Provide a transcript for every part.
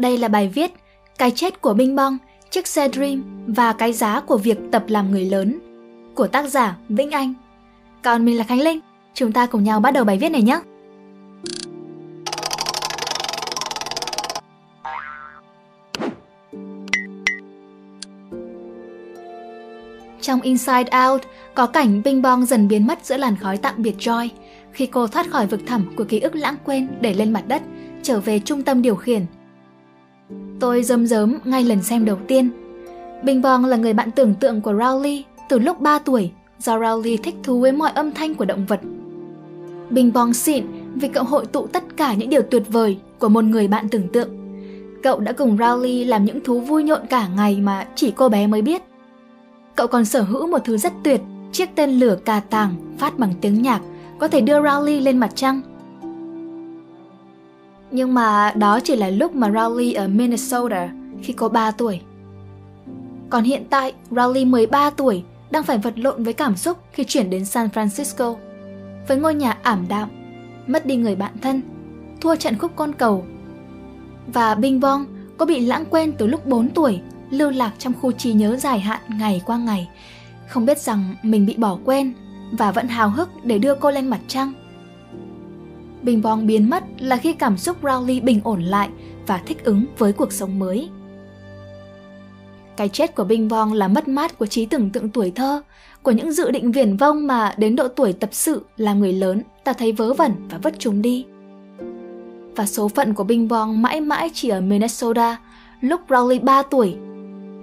Đây là bài viết Cái chết của Bing Bong, chiếc xe Dream và cái giá của việc tập làm người lớn của tác giả Vĩnh Anh. Còn mình là Khánh Linh, chúng ta cùng nhau bắt đầu bài viết này nhé. Trong Inside Out, có cảnh Bing Bong dần biến mất giữa làn khói tạm biệt Joy khi cô thoát khỏi vực thẳm của ký ức lãng quên để lên mặt đất, trở về trung tâm điều khiển. Tôi rơm rớm ngay lần xem đầu tiên. Bình Bong là người bạn tưởng tượng của Rowley từ lúc 3 tuổi do Rowley thích thú với mọi âm thanh của động vật. Bình Bong xịn vì cậu hội tụ tất cả những điều tuyệt vời của một người bạn tưởng tượng. Cậu đã cùng Rowley làm những thú vui nhộn cả ngày mà chỉ cô bé mới biết. Cậu còn sở hữu một thứ rất tuyệt, chiếc tên lửa cà tàng phát bằng tiếng nhạc có thể đưa Rowley lên mặt trăng. Nhưng mà đó chỉ là lúc mà Rowley ở Minnesota khi cô 3 tuổi. Còn hiện tại, Rowley 13 tuổi đang phải vật lộn với cảm xúc khi chuyển đến San Francisco. Với ngôi nhà ảm đạm, mất đi người bạn thân, thua trận khúc con cầu. Và Bing Bong có bị lãng quên từ lúc 4 tuổi, lưu lạc trong khu trí nhớ dài hạn ngày qua ngày, không biết rằng mình bị bỏ quên và vẫn hào hức để đưa cô lên mặt trăng. Bình bong biến mất là khi cảm xúc Rowley bình ổn lại và thích ứng với cuộc sống mới. Cái chết của Bing Bong là mất mát của trí tưởng tượng tuổi thơ, của những dự định viển vông mà đến độ tuổi tập sự là người lớn ta thấy vớ vẩn và vứt chúng đi. Và số phận của Bing Bong mãi mãi chỉ ở Minnesota, lúc Rowley 3 tuổi.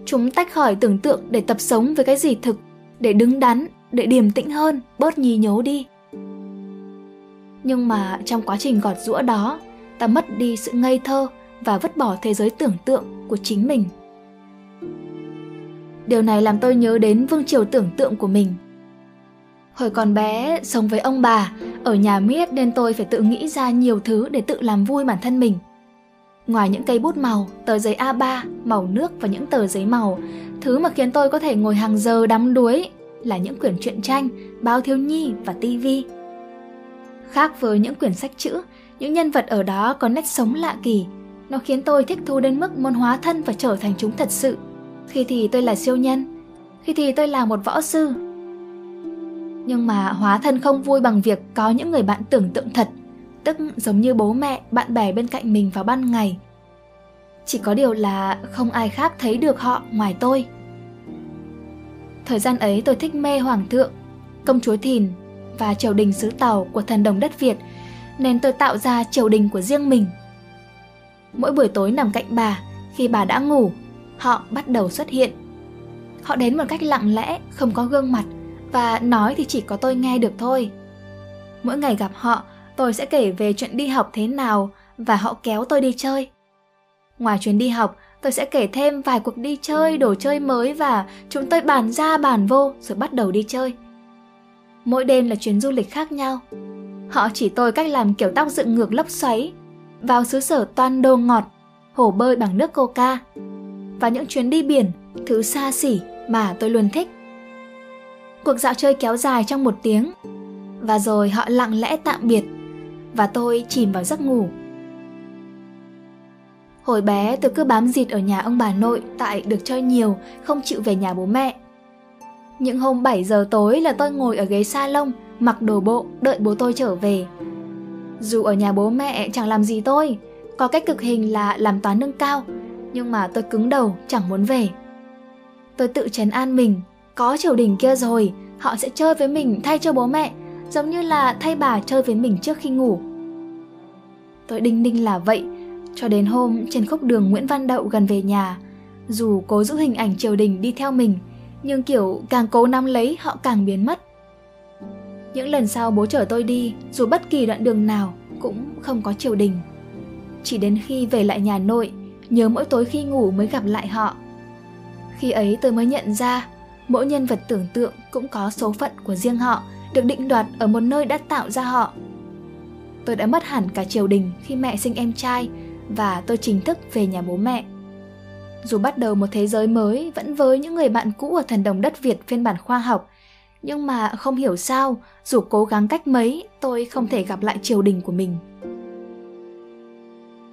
Chúng tách khỏi tưởng tượng để tập sống với cái gì thực, để đứng đắn, để điềm tĩnh hơn, bớt nhí nhố đi. Nhưng mà trong quá trình gọt rũa đó, ta mất đi sự ngây thơ và vứt bỏ thế giới tưởng tượng của chính mình. Điều này làm tôi nhớ đến vương triều tưởng tượng của mình. Hồi còn bé, sống với ông bà, ở nhà miết nên tôi phải tự nghĩ ra nhiều thứ để tự làm vui bản thân mình. Ngoài những cây bút màu, tờ giấy A3, màu nước và những tờ giấy màu, thứ mà khiến tôi có thể ngồi hàng giờ đắm đuối là những quyển truyện tranh, báo thiếu nhi và tivi. Khác với những quyển sách chữ, những nhân vật ở đó có nét sống lạ kỳ. Nó khiến tôi thích thú đến mức muốn hóa thân và trở thành chúng thật sự. Khi thì tôi là siêu nhân, khi thì tôi là một võ sư. Nhưng mà hóa thân không vui bằng việc có những người bạn tưởng tượng thật, tức giống như bố mẹ, bạn bè bên cạnh mình vào ban ngày. Chỉ có điều là không ai khác thấy được họ ngoài tôi. Thời gian ấy tôi thích mê hoàng thượng, công chúa Thìn và triều đình xứ Tàu của thần đồng đất Việt, nên tôi tạo ra triều đình của riêng mình. Mỗi buổi tối nằm cạnh bà, khi bà đã ngủ, họ bắt đầu xuất hiện. Họ đến một cách lặng lẽ, không có gương mặt, và nói thì chỉ có tôi nghe được thôi. Mỗi ngày gặp họ, tôi sẽ kể về chuyện đi học thế nào và họ kéo tôi đi chơi. Ngoài chuyến đi học, tôi sẽ kể thêm vài cuộc đi chơi, đồ chơi mới và chúng tôi bàn ra bàn vô rồi bắt đầu đi chơi. Mỗi đêm là chuyến du lịch khác nhau. Họ chỉ tôi cách làm kiểu tóc dựng ngược lốc xoáy, vào xứ sở toàn đồ ngọt, hồ bơi bằng nước coca và những chuyến đi biển, thứ xa xỉ mà tôi luôn thích. Cuộc dạo chơi kéo dài trong một tiếng và rồi họ lặng lẽ tạm biệt và tôi chìm vào giấc ngủ. Hồi bé tôi cứ bám dịt ở nhà ông bà nội tại được chơi nhiều, không chịu về nhà bố mẹ. Những hôm 7 giờ tối là tôi ngồi ở ghế salon, mặc đồ bộ, đợi bố tôi trở về. Dù ở nhà bố mẹ chẳng làm gì tôi, có cách cực hình là làm toán nâng cao, nhưng mà tôi cứng đầu, chẳng muốn về. Tôi tự trấn an mình, có triều đình kia rồi, họ sẽ chơi với mình thay cho bố mẹ, giống như là thay bà chơi với mình trước khi ngủ. Tôi đinh ninh là vậy, cho đến hôm trên khúc đường Nguyễn Văn Đậu gần về nhà, dù cố giữ hình ảnh triều đình đi theo mình, nhưng kiểu càng cố nắm lấy họ càng biến mất. Những lần sau bố chở tôi đi, dù bất kỳ đoạn đường nào cũng không có triều đình. Chỉ đến khi về lại nhà nội, nhớ mỗi tối khi ngủ mới gặp lại họ. Khi ấy tôi mới nhận ra, mỗi nhân vật tưởng tượng cũng có số phận của riêng họ, được định đoạt ở một nơi đã tạo ra họ. Tôi đã mất hẳn cả triều đình khi mẹ sinh em trai và tôi chính thức về nhà bố mẹ. Dù bắt đầu một thế giới mới vẫn với những người bạn cũ ở thần đồng đất Việt phiên bản khoa học, nhưng mà không hiểu sao, dù cố gắng cách mấy, tôi không thể gặp lại triều đình của mình.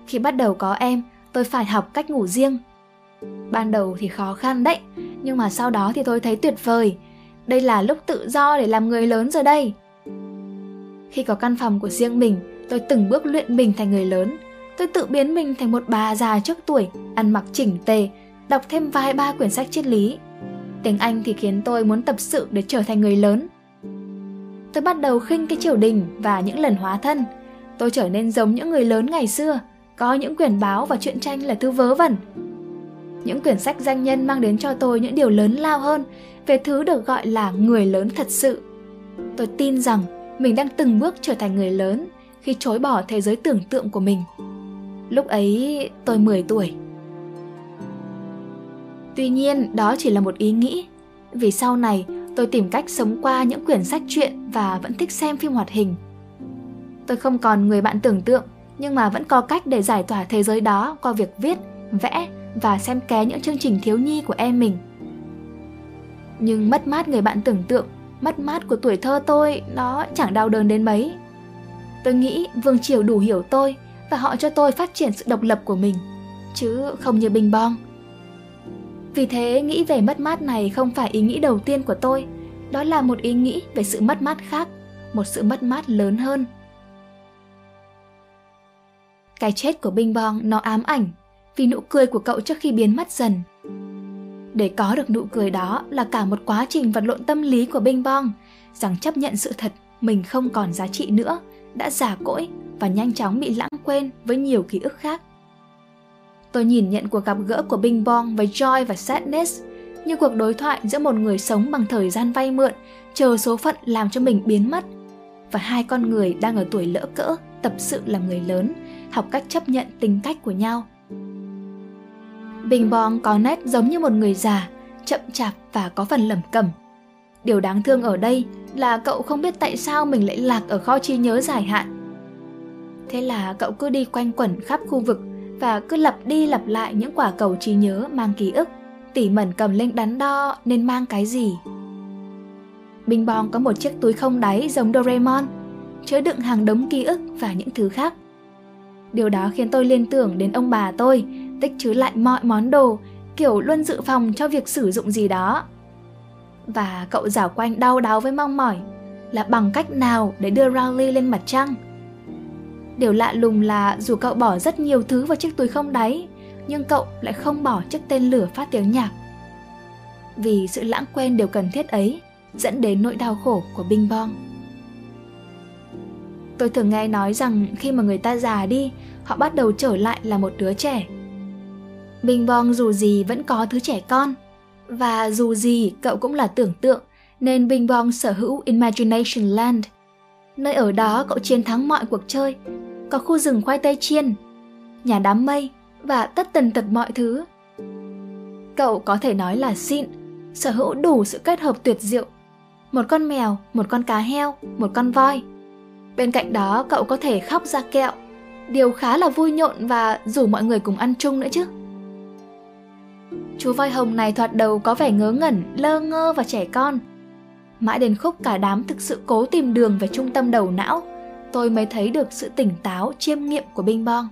Khi bắt đầu có em, tôi phải học cách ngủ riêng. Ban đầu thì khó khăn đấy, nhưng mà sau đó thì tôi thấy tuyệt vời. Đây là lúc tự do để làm người lớn rồi đây. Khi có căn phòng của riêng mình, tôi từng bước luyện mình thành người lớn. Tôi tự biến mình thành một bà già trước tuổi, ăn mặc chỉnh tề, đọc thêm vài ba quyển sách triết lý. Tiếng Anh thì khiến tôi muốn tập sự để trở thành người lớn. Tôi bắt đầu khinh cái triều đình và những lần hóa thân. Tôi trở nên giống những người lớn ngày xưa, có những quyển báo và truyện tranh là thứ vớ vẩn. Những quyển sách danh nhân mang đến cho tôi những điều lớn lao hơn về thứ được gọi là người lớn thật sự. Tôi tin rằng mình đang từng bước trở thành người lớn khi chối bỏ thế giới tưởng tượng của mình. Lúc ấy tôi 10 tuổi. Tuy nhiên, đó chỉ là một ý nghĩ, vì sau này tôi tìm cách sống qua những quyển sách truyện và vẫn thích xem phim hoạt hình. Tôi không còn người bạn tưởng tượng, nhưng mà vẫn có cách để giải tỏa thế giới đó qua việc viết, vẽ và xem ké những chương trình thiếu nhi của em mình. Nhưng mất mát người bạn tưởng tượng, mất mát của tuổi thơ tôi, nó chẳng đau đớn đến mấy. Tôi nghĩ Vương Triều đủ hiểu tôi và họ cho tôi phát triển sự độc lập của mình, chứ không như Bình Bong. Vì thế, nghĩ về mất mát này không phải ý nghĩ đầu tiên của tôi, đó là một ý nghĩ về sự mất mát khác, một sự mất mát lớn hơn. Cái chết của Bing Bong nó ám ảnh vì nụ cười của cậu trước khi biến mất dần. Để có được nụ cười đó là cả một quá trình vật lộn tâm lý của Bing Bong, rằng chấp nhận sự thật mình không còn giá trị nữa, đã già cỗi và nhanh chóng bị lãng quên với nhiều ký ức khác. Tôi nhìn nhận cuộc gặp gỡ của Bing Bong với Joy và Sadness như cuộc đối thoại giữa một người sống bằng thời gian vay mượn, chờ số phận làm cho mình biến mất, và hai con người đang ở tuổi lỡ cỡ tập sự làm người lớn, học cách chấp nhận tính cách của nhau. Bình Bong có nét giống như một người già, chậm chạp và có phần lẩm cẩm. Điều đáng thương ở đây là cậu không biết tại sao mình lại lạc ở kho trí nhớ dài hạn. Thế là cậu cứ đi quanh quẩn khắp khu vực và cứ lặp đi lặp lại những quả cầu trí nhớ mang ký ức, tỉ mẩn cầm lên đắn đo nên mang cái gì. Bình Bong có một chiếc túi không đáy giống Doraemon, chứa đựng hàng đống ký ức và những thứ khác. Điều đó khiến tôi liên tưởng đến ông bà tôi, tích trữ lại mọi món đồ, kiểu luôn dự phòng cho việc sử dụng gì đó. Và cậu giảo quanh đau đáu với mong mỏi là bằng cách nào để đưa Rowley lên mặt trăng. Điều lạ lùng là dù cậu bỏ rất nhiều thứ vào chiếc túi không đáy, nhưng cậu lại không bỏ chiếc tên lửa phát tiếng nhạc. Vì sự lãng quên điều cần thiết ấy dẫn đến nỗi đau khổ của Bing Bong. Tôi thường nghe nói rằng khi mà người ta già đi, họ bắt đầu trở lại là một đứa trẻ. Bing Bong dù gì vẫn có thứ trẻ con, và dù gì cậu cũng là tưởng tượng, nên Bing Bong sở hữu Imagination Land. Nơi ở đó cậu chiến thắng mọi cuộc chơi, có khu rừng khoai tây chiên, nhà đám mây và tất tần tật mọi thứ. Cậu có thể nói là xịn, sở hữu đủ sự kết hợp tuyệt diệu. Một con mèo, một con cá heo, một con voi. Bên cạnh đó cậu có thể khóc ra kẹo, điều khá là vui nhộn và rủ mọi người cùng ăn chung nữa chứ. Chú voi hồng này thoạt đầu có vẻ ngớ ngẩn, lơ ngơ và trẻ con. Mãi đến khúc cả đám thực sự cố tìm đường về trung tâm đầu não, tôi mới thấy được sự tỉnh táo, chiêm nghiệm của Bing Bong.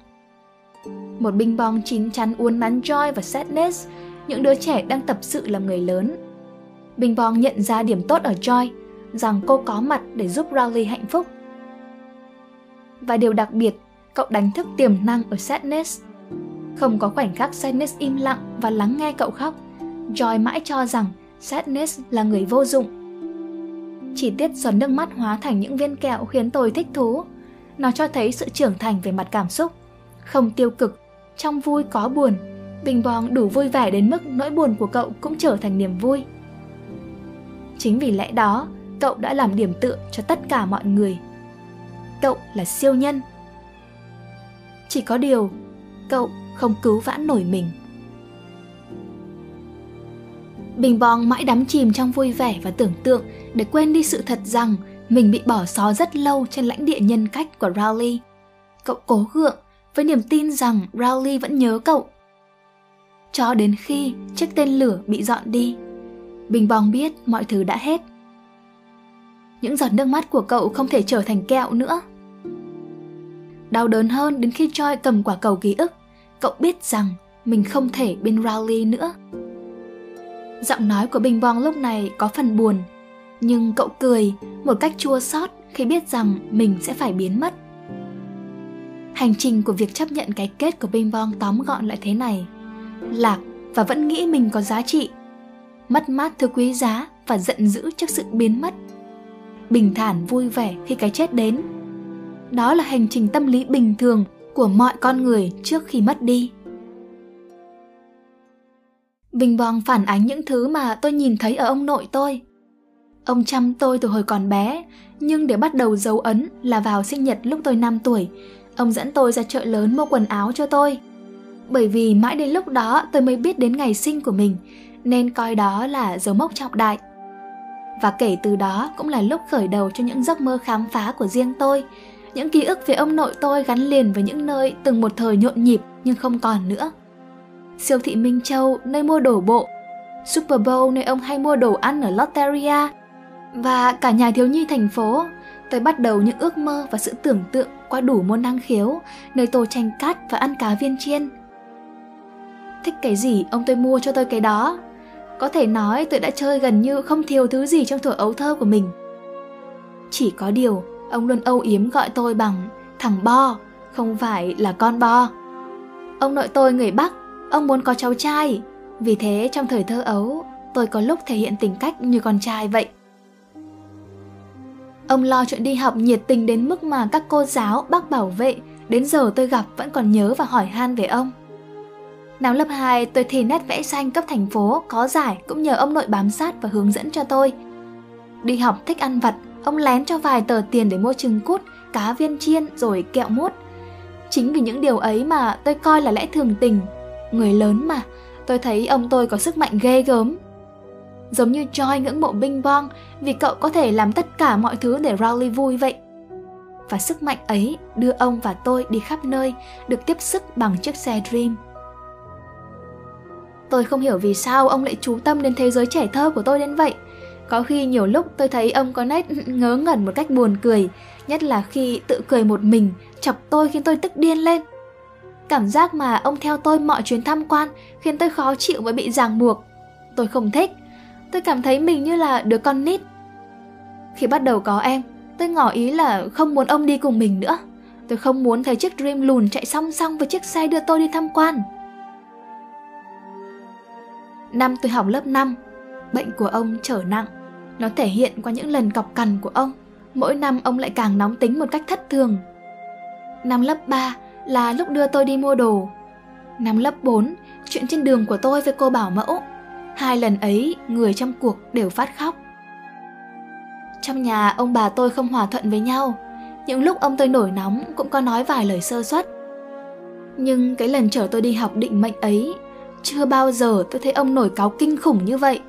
Một Bing Bong chín chắn uốn nắn Joy và Sadness, những đứa trẻ đang tập sự làm người lớn. Bing Bong nhận ra điểm tốt ở Joy, rằng cô có mặt để giúp Rowley hạnh phúc. Và điều đặc biệt, cậu đánh thức tiềm năng ở Sadness. Không có khoảnh khắc Sadness im lặng và lắng nghe cậu khóc. Joy mãi cho rằng Sadness là người vô dụng. Chi tiết giọt nước mắt hóa thành những viên kẹo khiến tôi thích thú. Nó cho thấy sự trưởng thành về mặt cảm xúc. Không tiêu cực, trong vui có buồn. Bình bong đủ vui vẻ đến mức nỗi buồn của cậu cũng trở thành niềm vui. Chính vì lẽ đó, cậu đã làm điểm tựa cho tất cả mọi người. Cậu là siêu nhân. Chỉ có điều, cậu không cứu vãn nổi mình. Bình bong mãi đắm chìm trong vui vẻ và tưởng tượng để quên đi sự thật rằng mình bị bỏ xó rất lâu trên lãnh địa nhân cách của Rowley. Cậu cố gượng với niềm tin rằng Rowley vẫn nhớ cậu. Cho đến khi chiếc tên lửa bị dọn đi, Bình bong biết mọi thứ đã hết. Những giọt nước mắt của cậu không thể trở thành kẹo nữa. Đau đớn hơn đến khi Choi cầm quả cầu ký ức cậu biết rằng mình không thể bên Rowley nữa. Giọng nói của Bình Bong lúc này có phần buồn, nhưng cậu cười một cách chua xót khi biết rằng mình sẽ phải biến mất. Hành trình của việc chấp nhận cái kết của Bing Bong tóm gọn lại thế này. Lạc và vẫn nghĩ mình có giá trị. Mất mát thứ quý giá và giận dữ trước sự biến mất. Bình thản vui vẻ khi cái chết đến. Đó là hành trình tâm lý bình thường của mọi con người trước khi mất đi. Bình Bong phản ánh những thứ mà tôi nhìn thấy ở ông nội tôi. Ông chăm tôi từ hồi còn bé, nhưng để bắt đầu dấu ấn là vào sinh nhật lúc tôi 5 tuổi, ông dẫn tôi ra chợ lớn mua quần áo cho tôi. Bởi vì mãi đến lúc đó tôi mới biết đến ngày sinh của mình, nên coi đó là dấu mốc trọng đại. Và kể từ đó cũng là lúc khởi đầu cho những giấc mơ khám phá của riêng tôi, những ký ức về ông nội tôi gắn liền với những nơi từng một thời nhộn nhịp nhưng không còn nữa. Siêu thị Minh Châu, nơi mua đồ bộ, Super Bowl nơi ông hay mua đồ ăn ở Lotteria, và cả nhà thiếu nhi thành phố, tôi bắt đầu những ước mơ và sự tưởng tượng qua đủ môn năng khiếu, nơi tôi tranh cát và ăn cá viên chiên. Thích cái gì ông tôi mua cho tôi cái đó. Có thể nói tôi đã chơi gần như không thiếu thứ gì trong tuổi ấu thơ của mình. Chỉ có điều, ông luôn âu yếm gọi tôi bằng thằng Bo, không phải là con Bo. Ông nội tôi người Bắc, ông muốn có cháu trai. Vì thế trong thời thơ ấu, tôi có lúc thể hiện tính cách như con trai vậy. Ông lo chuyện đi học nhiệt tình đến mức mà các cô giáo, bác bảo vệ đến giờ tôi gặp vẫn còn nhớ và hỏi han về ông. Năm lớp 2, tôi thi nét vẽ xanh cấp thành phố có giải cũng nhờ ông nội bám sát và hướng dẫn cho tôi. Đi học thích ăn vặt, ông lén cho vài tờ tiền để mua trứng cút, cá viên chiên rồi kẹo mút. Chính vì những điều ấy mà tôi coi là lẽ thường tình. Người lớn mà, tôi thấy ông tôi có sức mạnh ghê gớm, giống như Joy ngưỡng mộ Bing Bong vì cậu có thể làm tất cả mọi thứ để Rowley vui vậy. Và sức mạnh ấy đưa ông và tôi đi khắp nơi, được tiếp sức bằng chiếc xe Dream. Tôi không hiểu vì sao ông lại chú tâm đến thế giới trẻ thơ của tôi đến vậy. Có khi nhiều lúc tôi thấy ông có nét ngớ ngẩn một cách buồn cười, nhất là khi tự cười một mình, chọc tôi khiến tôi tức điên lên. Cảm giác mà ông theo tôi mọi chuyến tham quan khiến tôi khó chịu và bị ràng buộc. Tôi không thích, tôi cảm thấy mình như là đứa con nít. Khi bắt đầu có em, tôi ngỏ ý là không muốn ông đi cùng mình nữa. Tôi không muốn thấy chiếc Dream lùn chạy song song với chiếc xe đưa tôi đi tham quan. Năm tôi học lớp 5, bệnh của ông trở nặng. Nó thể hiện qua những lần cọc cằn của ông. Mỗi năm ông lại càng nóng tính một cách thất thường. Năm lớp 3 là lúc đưa tôi đi mua đồ. Năm lớp 4, chuyện trên đường của tôi với cô bảo mẫu Hai lần ấy, người trong cuộc đều phát khóc. Trong nhà, ông bà tôi không hòa thuận với nhau. Những lúc ông tôi nổi nóng cũng có nói vài lời sơ suất. Nhưng cái lần chở tôi đi học định mệnh ấy, chưa bao giờ tôi thấy ông nổi cáo kinh khủng như vậy.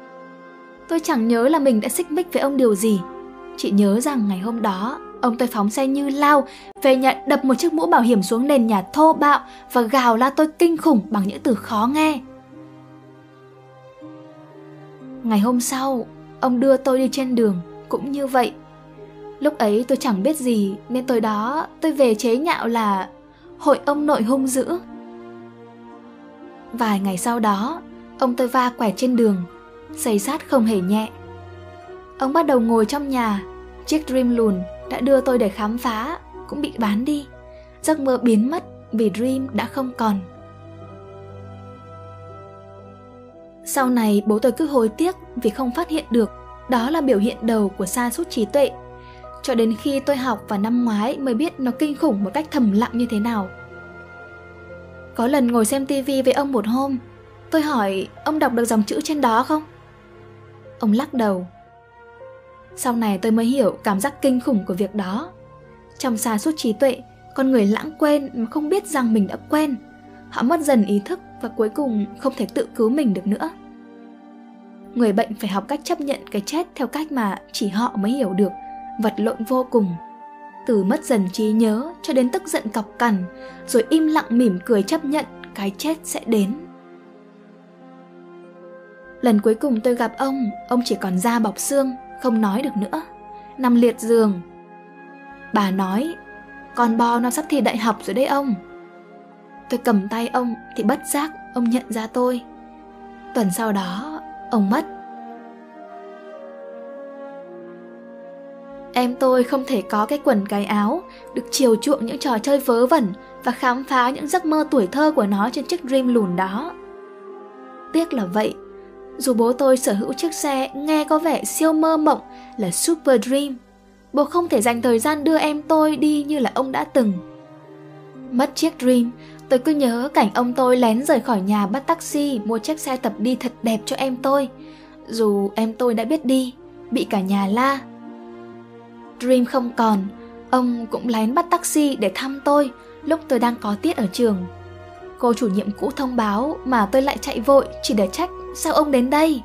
Tôi chẳng nhớ là mình đã xích mích với ông điều gì. Chỉ nhớ rằng ngày hôm đó, ông tôi phóng xe như lao, về nhà đập một chiếc mũ bảo hiểm xuống nền nhà thô bạo và gào la tôi kinh khủng bằng những từ khó nghe. Ngày hôm sau, ông đưa tôi đi trên đường, cũng như vậy. Lúc ấy tôi chẳng biết gì nên tối đó tôi về chế nhạo là hội ông nội hung dữ. Vài ngày sau đó, ông tôi va quẹt trên đường, giày sát không hề nhẹ. Ông bắt đầu ngồi trong nhà, chiếc Dream lùn đã đưa tôi để khám phá cũng bị bán đi. Giấc mơ biến mất vì Dream đã không còn. Sau này bố tôi cứ hối tiếc vì không phát hiện được đó là biểu hiện đầu của sa sút trí tuệ. Cho đến khi tôi học vào năm ngoái mới biết nó kinh khủng một cách thầm lặng như thế nào. Có lần ngồi xem tivi với ông một hôm, tôi hỏi ông đọc được dòng chữ trên đó không? Ông lắc đầu. Sau này tôi mới hiểu cảm giác kinh khủng của việc đó. Trong xa suốt trí tuệ, con người lãng quên mà không biết rằng mình đã quên. Họ mất dần ý thức và cuối cùng không thể tự cứu mình được nữa người bệnh phải học cách chấp nhận cái chết theo cách mà chỉ họ mới hiểu được vật lộn vô cùng từ mất dần trí nhớ cho đến tức giận cọc cằn rồi im lặng mỉm cười chấp nhận cái chết sẽ đến lần cuối cùng tôi gặp ông ông chỉ còn da bọc xương không nói được nữa nằm liệt giường bà nói con bo nó sắp thi đại học rồi đấy ông Tôi cầm tay ông thì bất giác ông nhận ra tôi. Tuần sau đó, ông mất. Em tôi không thể có cái quần cái áo, được chiều chuộng những trò chơi vớ vẩn và khám phá những giấc mơ tuổi thơ của nó trên chiếc Dream lùn đó. Tiếc là vậy, dù bố tôi sở hữu chiếc xe nghe có vẻ siêu mơ mộng là Super Dream, bố không thể dành thời gian đưa em tôi đi như là ông đã từng. Mất chiếc Dream, tôi cứ nhớ cảnh ông tôi lén rời khỏi nhà bắt taxi mua chiếc xe tập đi thật đẹp cho em tôi. Dù em tôi đã biết đi, bị cả nhà la. Dream không còn, ông cũng lén bắt taxi để thăm tôi lúc tôi đang có tiết ở trường. Cô chủ nhiệm cũ thông báo mà tôi lại chạy vội chỉ để trách sao ông đến đây.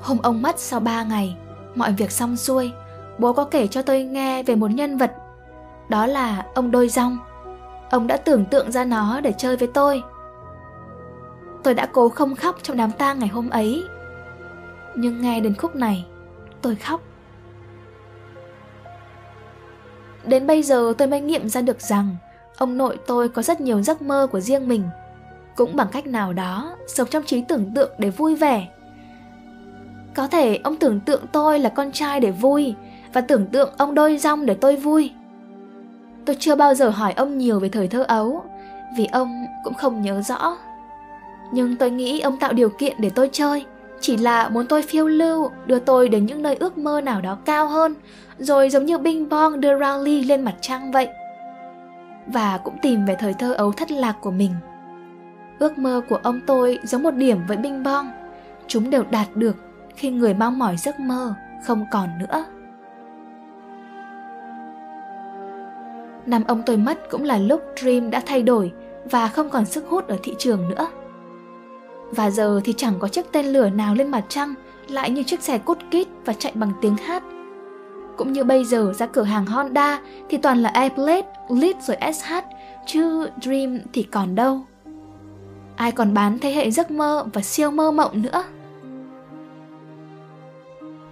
Hôm ông mất sau 3 ngày, mọi việc xong xuôi, bố có kể cho tôi nghe về một nhân vật. Đó là ông Đôi Rong. Ông đã tưởng tượng ra nó để chơi với tôi. Tôi đã cố không khóc trong đám tang ngày hôm ấy. Nhưng nghe đến khúc này, tôi khóc. Đến bây giờ tôi mới nghiệm ra được rằng ông nội tôi có rất nhiều giấc mơ của riêng mình. Cũng bằng cách nào đó, sống trong trí tưởng tượng để vui vẻ. Có thể ông tưởng tượng tôi là con trai để vui và tưởng tượng ông đôi rong để tôi vui. Tôi chưa bao giờ hỏi ông nhiều về thời thơ ấu, vì ông cũng không nhớ rõ. Nhưng tôi nghĩ ông tạo điều kiện để tôi chơi, chỉ là muốn tôi phiêu lưu, đưa tôi đến những nơi ước mơ nào đó cao hơn, rồi giống như Bing Bong đưa rally lên mặt trăng vậy. Và cũng tìm về thời thơ ấu thất lạc của mình. Ước mơ của ông tôi giống một điểm với Bing Bong. Chúng đều đạt được khi người mong mỏi giấc mơ không còn nữa. Năm ông tôi mất cũng là lúc Dream đã thay đổi và không còn sức hút ở thị trường nữa. Và giờ thì chẳng có chiếc tên lửa nào lên mặt trăng, lại như chiếc xe cút kít và chạy bằng tiếng hát. Cũng như bây giờ ra cửa hàng Honda thì toàn là Airblade, Lead rồi SH, chứ Dream thì còn đâu. Ai còn bán thế hệ giấc mơ và siêu mơ mộng nữa.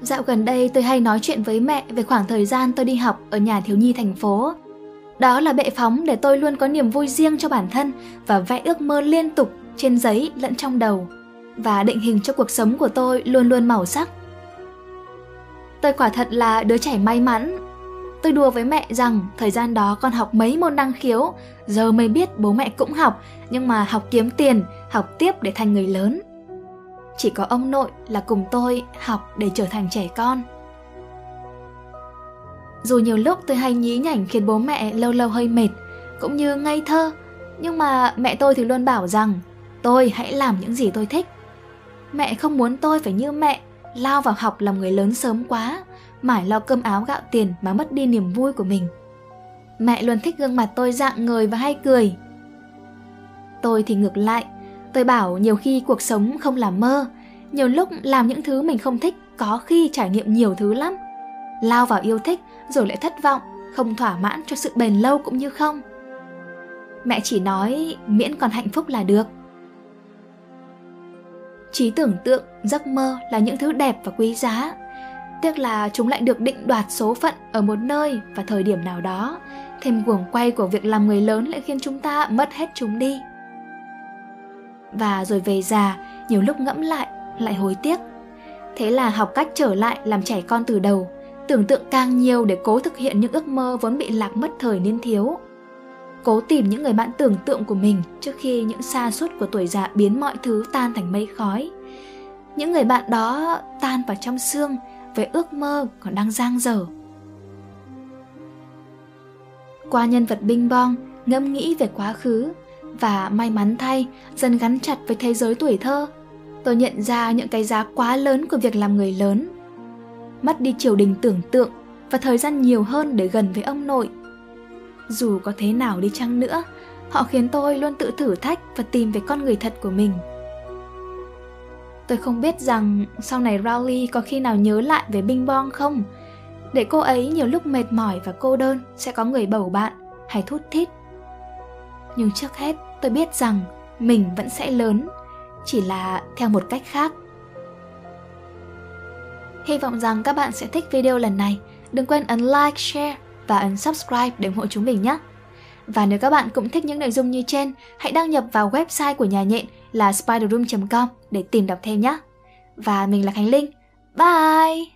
Dạo gần đây tôi hay nói chuyện với mẹ về khoảng thời gian tôi đi học ở nhà thiếu nhi thành phố. Đó là bệ phóng để tôi luôn có niềm vui riêng cho bản thân và vẽ ước mơ liên tục trên giấy lẫn trong đầu và định hình cho cuộc sống của tôi luôn luôn màu sắc. Tôi quả thật là đứa trẻ may mắn. Tôi đùa với mẹ rằng thời gian đó con học mấy môn năng khiếu, giờ mới biết bố mẹ cũng học, nhưng mà học kiếm tiền, học tiếp để thành người lớn. Chỉ có ông nội là cùng tôi học để trở thành trẻ con. Dù nhiều lúc tôi hay nhí nhảnh khiến bố mẹ lâu lâu hơi mệt, cũng như ngây thơ, nhưng mà mẹ tôi thì luôn bảo rằng tôi hãy làm những gì tôi thích. Mẹ không muốn tôi phải như mẹ, lao vào học làm người lớn sớm quá, mải lo cơm áo gạo tiền mà mất đi niềm vui của mình. Mẹ luôn thích gương mặt tôi dạng người và hay cười. Tôi thì ngược lại, tôi bảo nhiều khi cuộc sống không là mơ, nhiều lúc làm những thứ mình không thích có khi trải nghiệm nhiều thứ lắm. Lao vào yêu thích rồi lại thất vọng, không thỏa mãn cho sự bền lâu cũng như không. Mẹ chỉ nói miễn còn hạnh phúc là được trí tưởng tượng, giấc mơ là những thứ đẹp và quý giá. Tiếc là chúng lại được định đoạt số phận ở một nơi và thời điểm nào đó. Thêm guồng quay của việc làm người lớn lại khiến chúng ta mất hết chúng đi. Và rồi về già, nhiều lúc ngẫm lại, lại hối tiếc. Thế là học cách trở lại làm trẻ con từ đầu, tưởng tượng càng nhiều để cố thực hiện những ước mơ vốn bị lạc mất thời niên thiếu cố tìm những người bạn tưởng tượng của mình trước khi những xa suốt của tuổi già biến mọi thứ tan thành mây khói. Những người bạn đó tan vào trong xương với ước mơ còn đang giang dở. Qua nhân vật Bing Bong, ngẫm nghĩ về quá khứ và may mắn thay dần gắn chặt với thế giới tuổi thơ, tôi nhận ra những cái giá quá lớn của việc làm người lớn. Mất đi triều đình tưởng tượng và thời gian nhiều hơn để gần với ông nội dù có thế nào đi chăng nữa, họ khiến tôi luôn tự thử thách và tìm về con người thật của mình. Tôi không biết rằng sau này Rowley có khi nào nhớ lại về Bing Bong không, để cô ấy nhiều lúc mệt mỏi và cô đơn sẽ có người bầu bạn hay thút thít. Nhưng trước hết tôi biết rằng mình vẫn sẽ lớn, chỉ là theo một cách khác. Hy vọng rằng các bạn sẽ thích video lần này. Đừng quên ấn like, share và ấn subscribe để ủng hộ chúng mình nhé. Và nếu các bạn cũng thích những nội dung như trên, hãy đăng nhập vào website của nhà nhện là spiderroom.com để tìm đọc thêm nhé. Và mình là Khánh Linh. Bye!